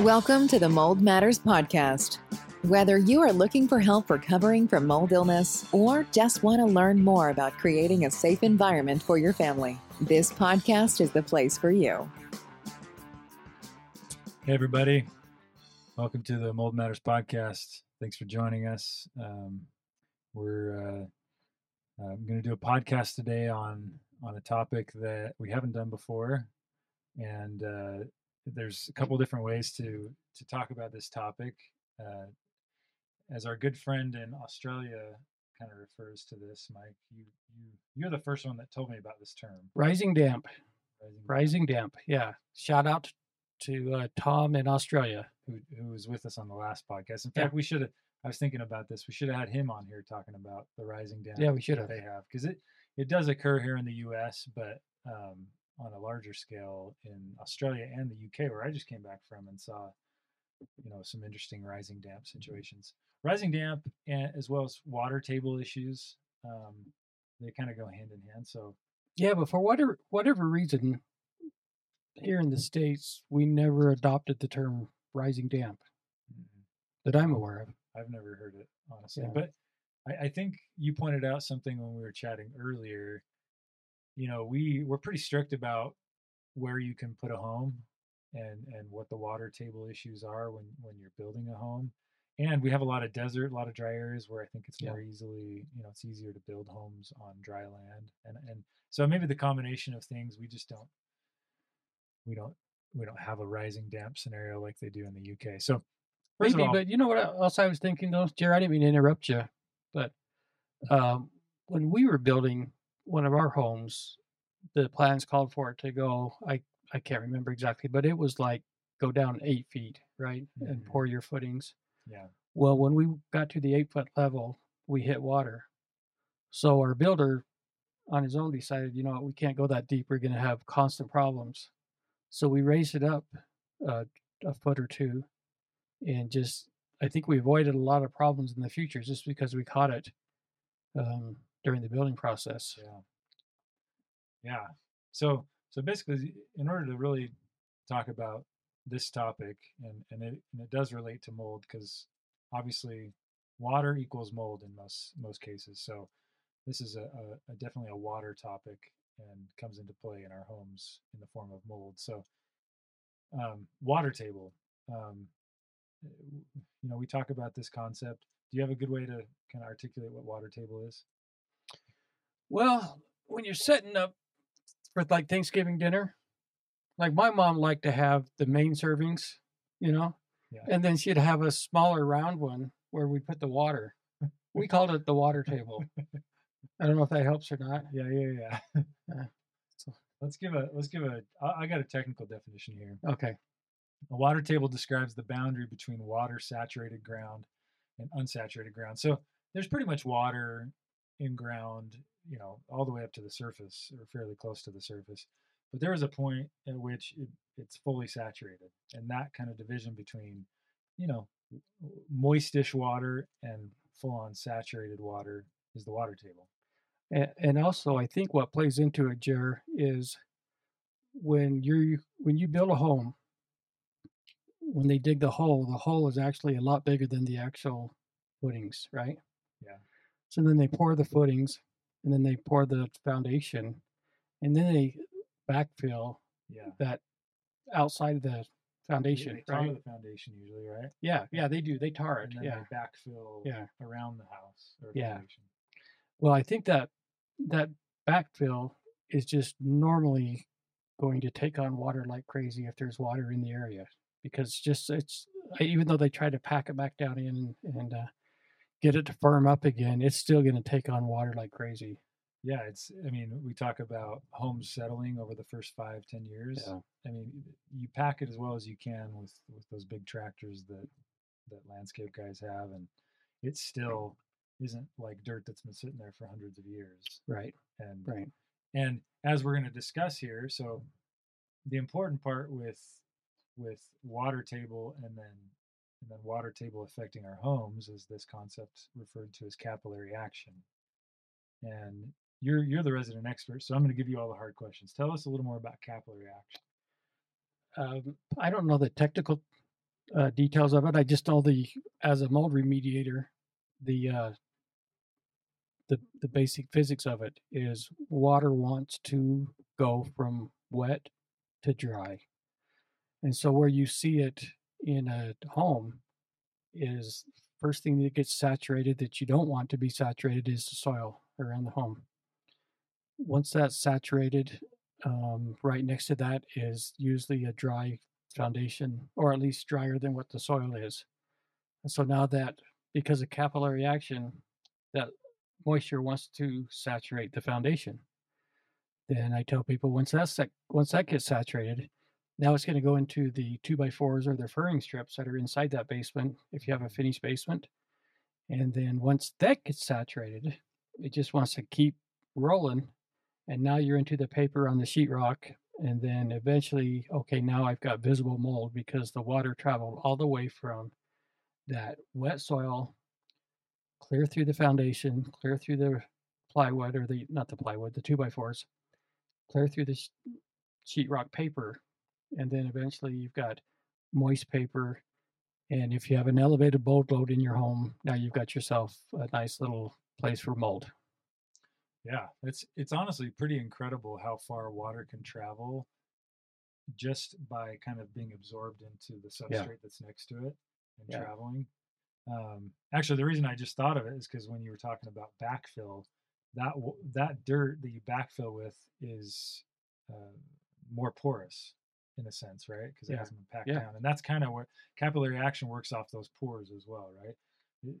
Welcome to the Mold Matters Podcast. Whether you are looking for help recovering from mold illness or just want to learn more about creating a safe environment for your family, this podcast is the place for you. Hey, everybody. Welcome to the Mold Matters Podcast. Thanks for joining us. Um, we're uh, going to do a podcast today on on a topic that we haven't done before, and uh, there's a couple different ways to to talk about this topic. Uh, as our good friend in Australia kind of refers to this, Mike, you you you're the first one that told me about this term. Rising damp. Rising damp, Rising damp. Yeah. Shout out to uh, Tom in Australia. who who was with us on the last podcast. In Yeah. fact, we should have. I was thinking about this. We should have had him on here talking about the rising damp. Yeah, we should have. They have because it it does occur here in the U.S., but um, on a larger scale in Australia and the UK, where I just came back from and saw, you know, some interesting rising damp situations. Rising damp, and, as well as water table issues, um, they kind of go hand in hand. So Yeah, but for whatever whatever reason, here in the states, we never adopted the term rising damp mm, that I'm aware of. I've never heard it honestly, Yeah. but I, I think you pointed out something when we were chatting earlier. You know, we we're pretty strict about where you can put a home and and what the water table issues are when when you're building a home. And we have a lot of desert, a lot of dry areas where I think it's Yeah. more easily, you know, it's easier to build homes on dry land. And and so maybe the combination of things we just don't we don't we don't have a rising damp scenario like they do in the UK. So Maybe, all, but you know what else I was thinking though, Jerry? I didn't mean to interrupt you, but um, when we were building one of our homes, the plans called for it to go. I I can't remember exactly, but it was like go down eight feet, right, and Mhm. pour your footings. yeah. Well, when we got to the eight foot level, we hit water. So our builder on his own decided, you know, what, we can't go that deep. We're going to have constant problems. So we raised it up uh, a foot or two and just, I think we avoided a lot of problems in the future just because we caught it um, during the building process. Yeah. Yeah. So so basically, in order to really talk about this topic, and and it and it does relate to mold because obviously water equals mold in most most cases. So this is a, a, a definitely a water topic and comes into play in our homes in the form of mold. So um, water table. Um, uh, you know, we talk about this concept. Do you have a good way to kind of articulate what water table is? Well, when you're setting up for like Thanksgiving dinner, like my mom liked to have the main servings, you know, Yeah. and then she'd have a smaller round one where we put the water. We called it the water table. I don't know if that helps or not. Yeah, yeah, yeah. Yeah. Uh, so- let's give a let's give a. I I got a technical definition here. Okay. A water table describes the boundary between water saturated ground and unsaturated ground. So there's pretty much water in ground, you know, all the way up to the surface or fairly close to the surface. But there is a point at which it, it's fully saturated, and that kind of division between, you know, moistish water and full-on saturated water is the water table. And, and also, I think what plays into it, Jer, is when you when you build a home, when they dig the hole, the hole is actually a lot bigger than the actual footings, right? Yeah. So then they pour the footings, and then they pour the foundation, and then they backfill Yeah. that outside of the foundation, they tar right? the foundation usually, right? Yeah, yeah, they do. They tar it. and then Yeah. they backfill Yeah. around the house or Yeah. foundation. Well, I think that that backfill is just normally going to take on water like crazy if there's water in the area because just it's even though they try to pack it back down in and, and uh, get it to firm up again, it's still going to take on water like crazy. Yeah, it's. I mean, we talk about homes settling over the first five, ten years. Yeah. I mean, you pack it as well as you can with with those big tractors that that landscape guys have, and it still isn't like dirt that's been sitting there for hundreds of years. Right. And Right. and as we're going to discuss here, so the important part with with water table and then and then water table affecting our homes is this concept referred to as capillary action. And you're you're the resident expert, so I'm going to give you all the hard questions. Tell us a little more about capillary action. Um, I don't know the technical uh, details of it. I just know the as a mold remediator, the uh, the the basic physics of it is water wants to go from wet to dry, and so where you see it in a home is first thing that gets saturated that you don't want to be saturated is the soil around the home. Once that's saturated, um, right next to that is usually a dry foundation, or at least drier than what the soil is. And so now that because of capillary action, that moisture wants to saturate the foundation. Then I tell people once that's once that gets saturated, now it's going to go into the two by fours or the furring strips that are inside that basement if you have a mm-hmm. finished basement. And then once that gets saturated, it just wants to keep rolling. And now you're into the paper on the sheetrock. And then eventually, okay, now I've got visible mold because the water traveled all the way from that wet soil clear through the foundation, clear through the plywood or the not the plywood, the two by fours, clear through the sheetrock paper, and then eventually you've got moist paper. And if you have an elevated mold load in your home, now you've got yourself a nice little place for mold. Yeah, it's it's honestly pretty incredible how far water can travel just by kind of being absorbed into the substrate yeah. that's next to it and yeah. traveling. Um, actually, the reason I just thought of it is because when you were talking about backfill, that that dirt that you backfill with is uh, more porous in a sense, right? Because it yeah. hasn't been packed yeah. down, and that's kind of where capillary action works off those pores as well, right? It,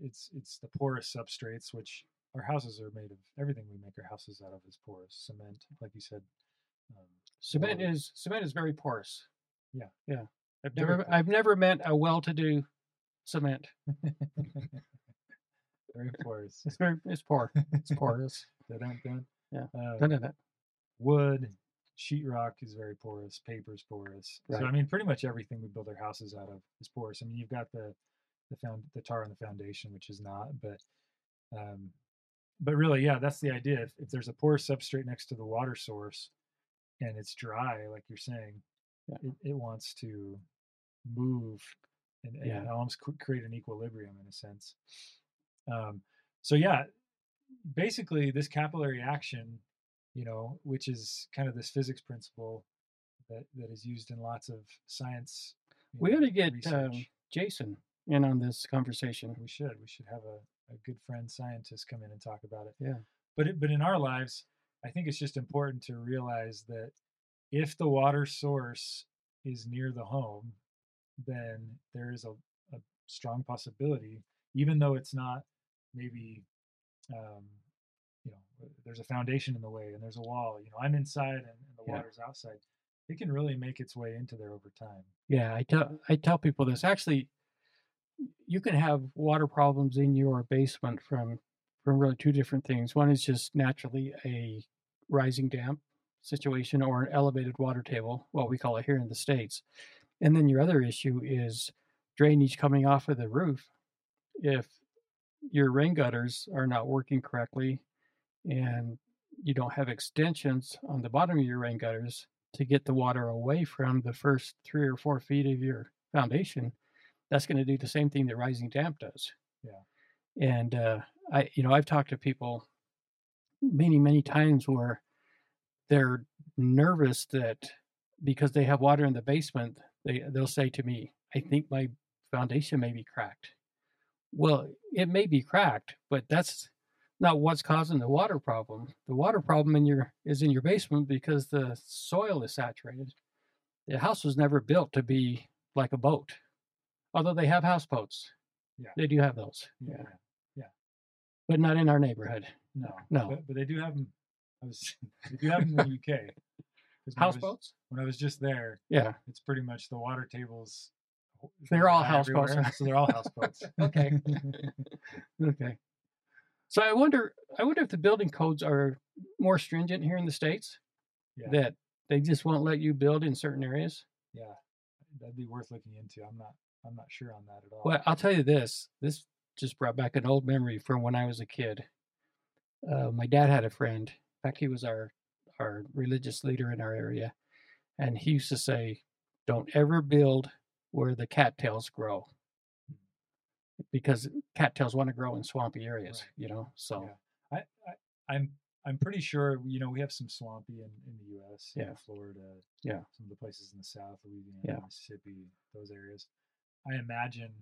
it's it's the porous substrates which our houses are made of. Everything we make our houses out of is porous. Cement, like you said. Um, cement is cement is very porous. Yeah, yeah. I've never I've never met a well-to-do cement. very porous. It's very it's poor. It's porous. dun, dun. Yeah. Uh, dun, dun, dun. Wood, sheetrock is very porous. Paper is porous. Right. So I mean, pretty much everything we build our houses out of is porous. I mean, you've got the the found the tar on the foundation, which is not, but um, but really, yeah, that's the idea. If, if there's a porous substrate next to the water source and it's dry, like you're saying, yeah. it, it wants to move and, and almost create an equilibrium in a sense. Um, so yeah, basically this capillary action, you know, which is kind of this physics principle that, that is used in lots of science. We ought to get um, Jason in on this conversation. We should. We should have a, a good friend scientist come in and talk about it. Yeah. But it, but in our lives, I think it's just important to realize that if the water source is near the home, then there is a, a strong possibility, even though it's not maybe, um, know, there's a foundation in the way and there's a wall. You know, I'm inside and, and the yeah. water's outside. It can really make its way into there over time. Yeah, I tell I tell people this. Actually, you can have water problems in your basement from from really two different things. One is just naturally a rising damp situation or an elevated water table, what we call it here in the states. And then your other issue is drainage coming off of the roof. If your rain gutters are not working correctly and you don't have extensions on the bottom of your rain gutters to get the water away from the first three or four feet of your foundation, that's going to do the same thing that rising damp does. Yeah. And uh, I, you know, I've talked to people many, many times where they're nervous that because they have water in the basement, they they'll say to me, "I think my foundation may be cracked." Well, it may be cracked, but that's not what's causing the water problem. The water problem in your is in your basement because the soil is saturated. The house was never built to be like a boat although they have houseboats. Yeah. They do have those. Yeah. Yeah. But not in our neighborhood. No. No. But, but they do have them. I was. They do have them in the UK. Houseboats. When I was just there. Yeah. It's pretty much the water tables. They're all houseboats. So they're all houseboats. okay. okay. So I wonder. I wonder if the building codes are more stringent here in the states. Yeah. That they just won't let you build in certain areas. Yeah, that'd be worth looking into. I'm not I'm not sure on that at all. Well, I'll tell you this. This just brought back an old memory from when I was a kid. Uh, my dad had a friend. In fact, he was our our religious leader in our area, and he used to say, "Don't ever build where the cattails grow because cattails want to grow in swampy areas, Right. you know. So Yeah. I, I I'm I'm pretty sure you know we have some swampy in, in the U.S. you know, Yeah. Florida, Yeah. some of the places in the South, Louisiana, Yeah. Mississippi, those areas. I imagine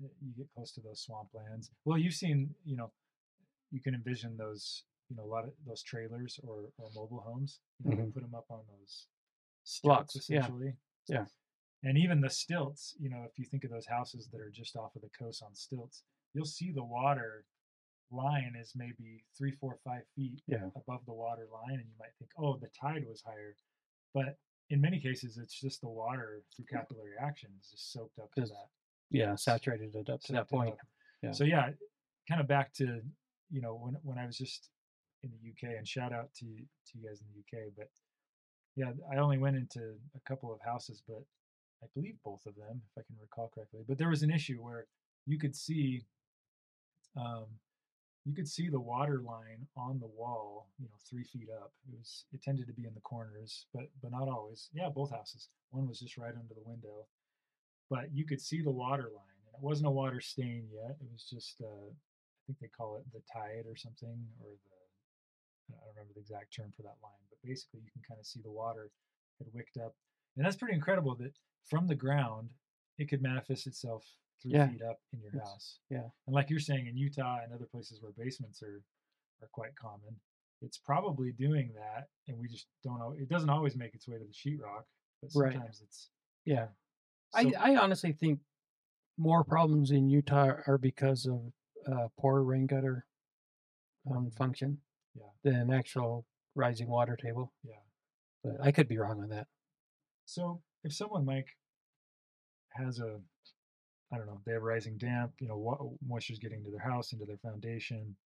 you get close to those swamplands. Well, you've seen you know you can envision those you know a lot of those trailers or, or mobile homes. You know, Mhm. put them up on those Blocks, yeah. essentially. Yeah. And even the stilts, you know, if you think of those houses that are just off of the coast on stilts, you'll see the water line is maybe three, four, five feet Yeah. above the water line, and you might think, oh, the tide was higher. But in many cases, it's just the water through capillary action is just soaked up to that. yeah, saturated it up to that point. Yeah. So yeah, kind of back to you know when when I was just in the UK, and shout out to to you guys in the UK, but yeah, I only went into a couple of houses, but I believe both of them, if I can recall correctly. But there was an issue where you could see, um, you could see the water line on the wall, you know, three feet up. It was it tended to be in the corners, but but not always. Yeah, both houses. One was just right under the window, but you could see the water line, and it wasn't a water stain yet. It was just, uh, I think they call it the tide or something, or the I don't remember the exact term for that line, but basically you can kind of see the water had wicked up, and that's pretty incredible that from the ground it could manifest itself three Yeah. feet up in your It's- house. yeah. and like you're saying in Utah and other places where basements are are quite common, it's probably doing that, and we just don't know. It doesn't always make its way to the sheetrock, but Right. sometimes it's Yeah. so, I, I honestly think more problems in Utah are because of uh, poor rain gutter um, function Yeah. than actual rising water table. yeah. But I could be wrong on that. So if someone, Mike, has a, I don't know, they have rising damp, you know, wa- uh, moisture's getting to their house, into their foundation.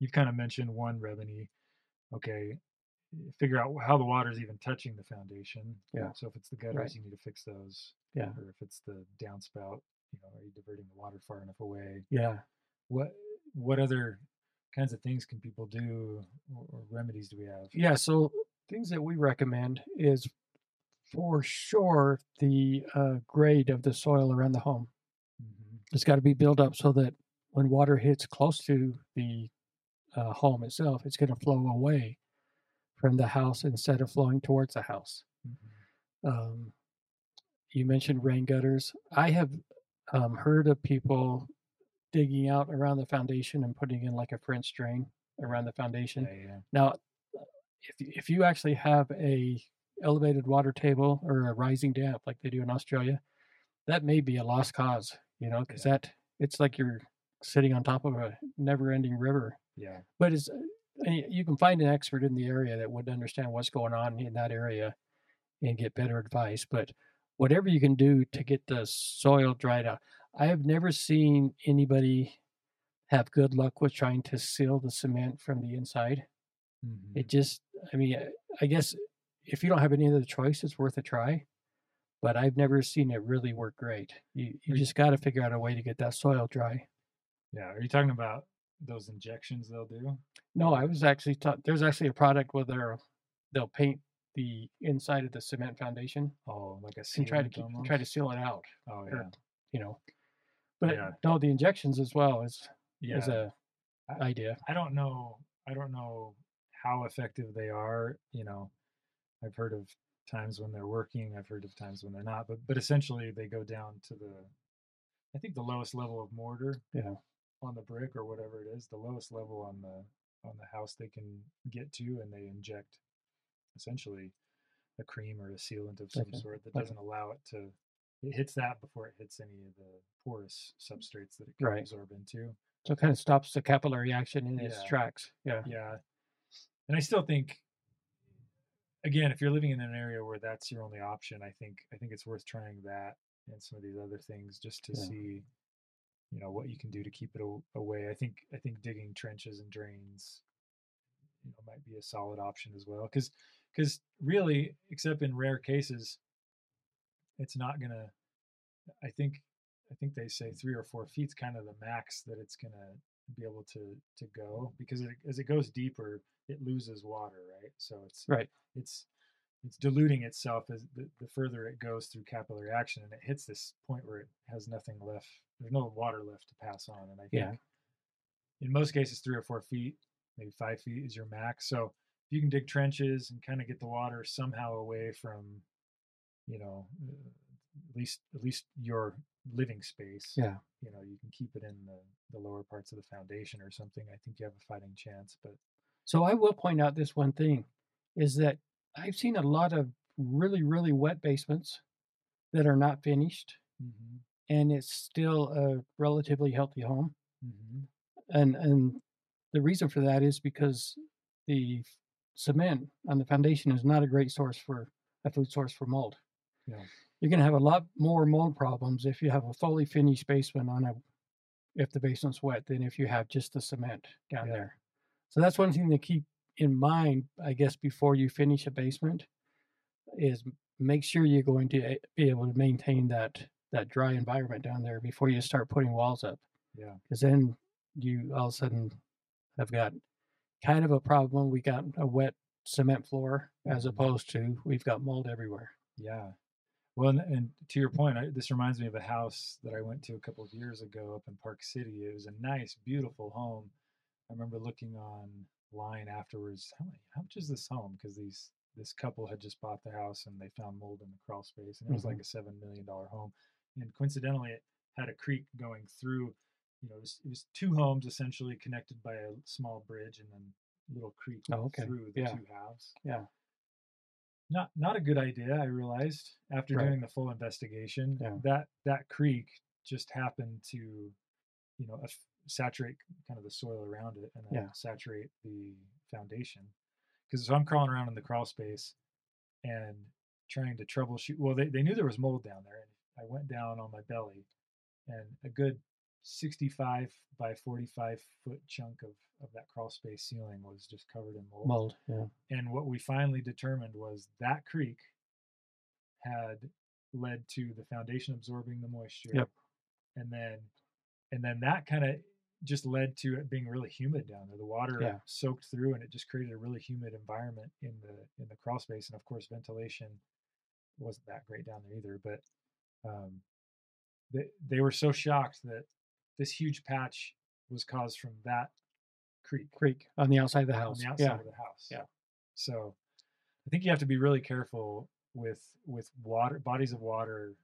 You've kind of mentioned one remedy. Okay, eh, figure out how the water is even touching the foundation. Yeah. So if it's the gutters, Right. you need to fix those. Yeah. Or if it's the downspout, you know, are you diverting the water far enough away? Yeah. What what other kinds of things can people do, or remedies do we have? Yeah. So things that we recommend is for sure the uh, grade of the soil around the home. hmm It's got to be built up so that when water hits close to the uh, home itself, it's going to flow away from the house instead of flowing towards the house. hmm Um, you mentioned rain gutters. I have um, heard of people digging out around the foundation and putting in like a French drain around the foundation. Yeah, yeah. Now, if if you actually have a elevated water table or a rising damp like they do in Australia, that may be a lost cause. You know, because Yeah. that it's like you're sitting on top of a never-ending river. Yeah. But it's uh, you can find an expert in the area that would understand what's going on in that area and get better advice. But whatever you can do to get the soil dried out, I have never seen anybody have good luck with trying to seal the cement from the inside. Mhm. It just, I mean, I guess if you don't have any other choice, it's worth a try. But I've never seen it really work great. You you just got to figure out a way to get that soil dry. Yeah. Are you talking about those injections they'll do? No, I was actually taught. There's actually a product where they're they'll paint the inside of the cement foundation Oh, like a and try to keep, try to seal it out. Oh or, yeah. You know, but Yeah. no, the injections as well is Yeah. is a I- idea. I don't know. I don't know how effective they are. You know, I've heard of times when they're working. I've heard of times when they're not. But but essentially, they go down to the, I think the lowest level of mortar. Yeah. On the brick or whatever it is, the lowest level on the on the house they can get to, and they inject essentially a cream or a sealant of some Okay, sort that doesn't allow it to. It hits that before it hits any of the porous substrates that it can Right. absorb into. So it kind of stops the capillary action in its tracks. Yeah. Yeah. And I still think again, if you're living in an area where that's your only option, I think I think it's worth trying that and some of these other things just to Yeah. see you know what you can do to keep it a- away. I think I think digging trenches and drains you know might be a solid option as well cuz cuz really except in rare cases it's not going to I think I think they say 3 or 4 feet's kind of the max that it's going to be able to to go because it, as it goes deeper it loses water right so it's Right. it's it's diluting itself as the, the further it goes through capillary action and it hits this point where it has nothing left there's no water left to pass on and i think Yeah. in most cases three or four feet maybe five feet is your max so if you can dig trenches and kind of get the water somehow away from you know uh, at least at least your living space Yeah. you know you can keep it in the, the lower parts of the foundation or something i think you have a fighting chance but So I will point out this one thing is that I've seen a lot of really, really wet basements that are not finished mm-hmm, and it's still a relatively healthy home. mm-hmm, And and the reason for that is because the cement on the foundation is not a great source for a food source for mold. Yeah. You're going to have a lot more mold problems if you have a fully finished basement on a if the basement's wet than if you have just the cement down Yeah. there. So that's one thing to keep in mind, I guess, before you finish a basement, is make sure you're going to be able to maintain that that dry environment down there before you start putting walls up yeah because then you all of a sudden have got kind of a problem. We got a wet cement floor as Mhm. opposed to we've got mold everywhere. Yeah. Well, and, and to your point, I, this reminds me of a house that I went to a couple of years ago up in Park City. It was a nice, beautiful home. I remember looking online afterwards. How, many, how much is this home? Because these this couple had just bought the house and they found mold in the crawl space, and it was like mm-hmm. a seven million dollar home. And coincidentally, it had a creek going through. You know, it was, it was two homes essentially connected by a small bridge, and then a little creek Oh, okay. through the Yeah. two halves Yeah. Not not a good idea i realized after Right. doing the full investigation Yeah. that that creek just happened to you know saturate kind of the soil around it and then Yeah. saturate the foundation because so i'm crawling around in the crawl space and trying to troubleshoot well they, they knew there was mold down there and i went down on my belly and a good 65 by 45 foot chunk of, of that crawl space ceiling was just covered in mold Mold. Yeah. and what we finally determined was that creek had led to the foundation absorbing the moisture Yep. and then and then that kind of just led to it being really humid down there the water Yeah. soaked through and it just created a really humid environment in the in the crawl space and of course ventilation wasn't that great down there either but um they, they were so shocked that this huge patch was caused from that creek Creek on the outside of the house. on the outside yeah. of the house. Yeah. So I think you have to be really careful with with water bodies of water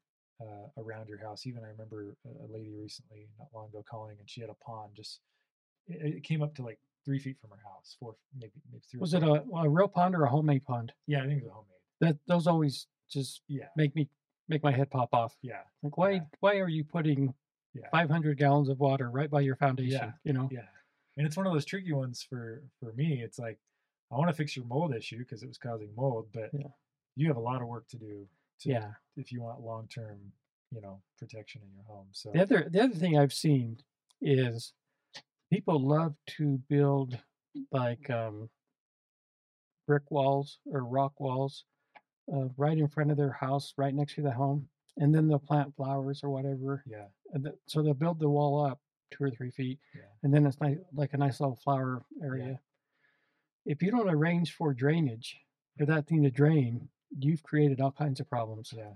uh, around your house. Even I remember a- a lady recently, not long ago, calling, and she had a pond. Just it, it came up to like three feet from her house, four maybe maybe three. Was it a, a real pond or a homemade pond? Yeah, I think it was homemade. That those always just Yeah, make me make my head pop off. yeah, Like why Yeah. why are you putting Yeah. 500 gallons of water right by your foundation? You know. yeah. And it's one of those tricky ones for for me. It's like I want to fix your mold issue because it was causing mold, but Yeah. you have a lot of work to do. To, Yeah. if you want long term, you know, protection in your home. So The other the other thing I've seen is people love to build like um, brick walls or rock walls uh, right in front of their house, right next to the home, and then they'll plant flowers or whatever. yeah, And th- so they'll build the wall up two or three feet, Yeah. and then it's nice, like a nice little flower area. Yeah. If you don't arrange for drainage for that thing to drain, you've created all kinds of problems. yeah,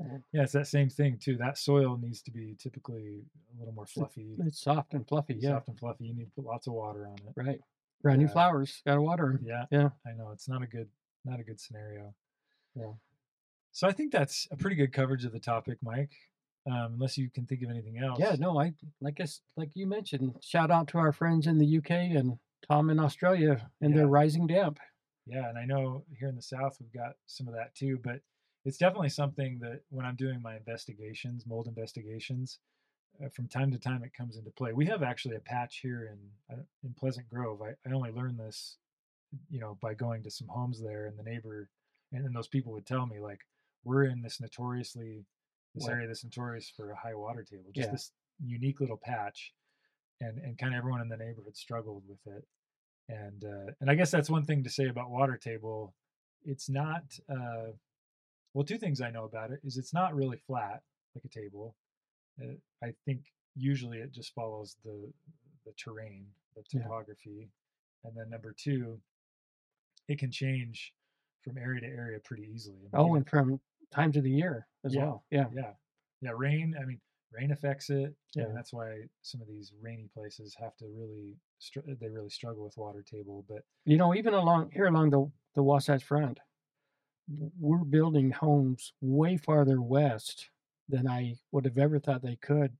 Uh, yeah. It's that same thing too. That soil needs to be typically a little more fluffy, It's soft and fluffy, yeah, soft and fluffy. You need to put lots of water on it. right. Brand new flowers, gotta water them. Yeah, Yeah. I know it's not a good not a good scenario. Yeah. So I think that's a pretty good coverage of the topic, Mike. Um, unless you can think of anything else. Yeah, no, I like us like you mentioned. Shout out to our friends in the UK and Tom in Australia and their rising damp. Yeah, and I know here in the South we've got some of that too, but it's definitely something that when I'm doing my investigations, mold investigations, uh, from time to time it comes into play. We have actually a patch here in uh, in Pleasant Grove. I, I only learned this, you know, by going to some homes there, and the neighbor, and then those people would tell me like, we're in this notoriously, this area that's notorious for a high water table, just Yeah. this unique little patch, and and kind of everyone in the neighborhood struggled with it and uh, and I guess that's one thing to say about water table. It's not uh, well. Two things I know about it is it's not really flat like a table. Uh, I think usually it just follows the the terrain, the Yeah. topography, and then number two, it can change from area to area pretty easily. I mean, Oh, and from times of the year as Yeah, well. Yeah. yeah, yeah. Rain. I mean, rain affects it. Yeah. and that's why some of these rainy places have to really str- they really struggle with water table. But You know, even along here along the the Wasatch Front, we're building homes way farther west than I would have ever thought they could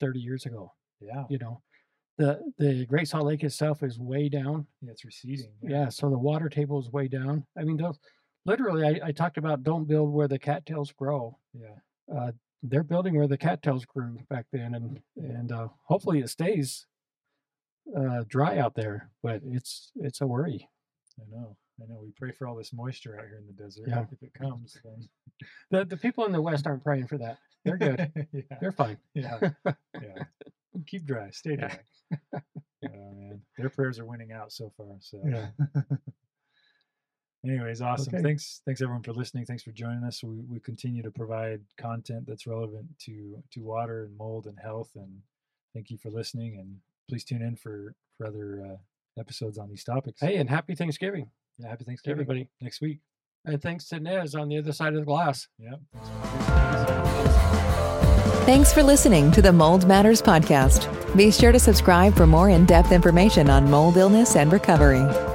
30 years ago. yeah, You know, the the Great Salt Lake itself is way down. yeah it's receding. Yeah, so the water table is way down. I mean, those literally, I, I talked about don't build where the cattails grow. yeah, Uh, they're building where the cattails grew back then, and and uh, hopefully it stays uh, dry out there. But it's it's a worry. I know. I know. We pray for all this moisture out here in the desert. Yeah. If it comes, then The the people in the west aren't praying for that. They're good. yeah, They're fine. yeah, yeah. Keep dry. Stay Yeah. dry. Oh man, their prayers are winning out so far. So Yeah. Anyways, awesome. Okay. Thanks, thanks everyone for listening. Thanks for joining us. We we continue to provide content that's relevant to to water and mold and health. And thank you for listening. And please tune in for for other uh, episodes on these topics. Hey, and happy Thanksgiving yeah, happy to Thanksgiving everybody. next week. And thanks to Nez on the other side of the glass. Yep. Thanks for listening to the Mold Matters podcast. Be sure to subscribe for more in depth information on mold illness and recovery.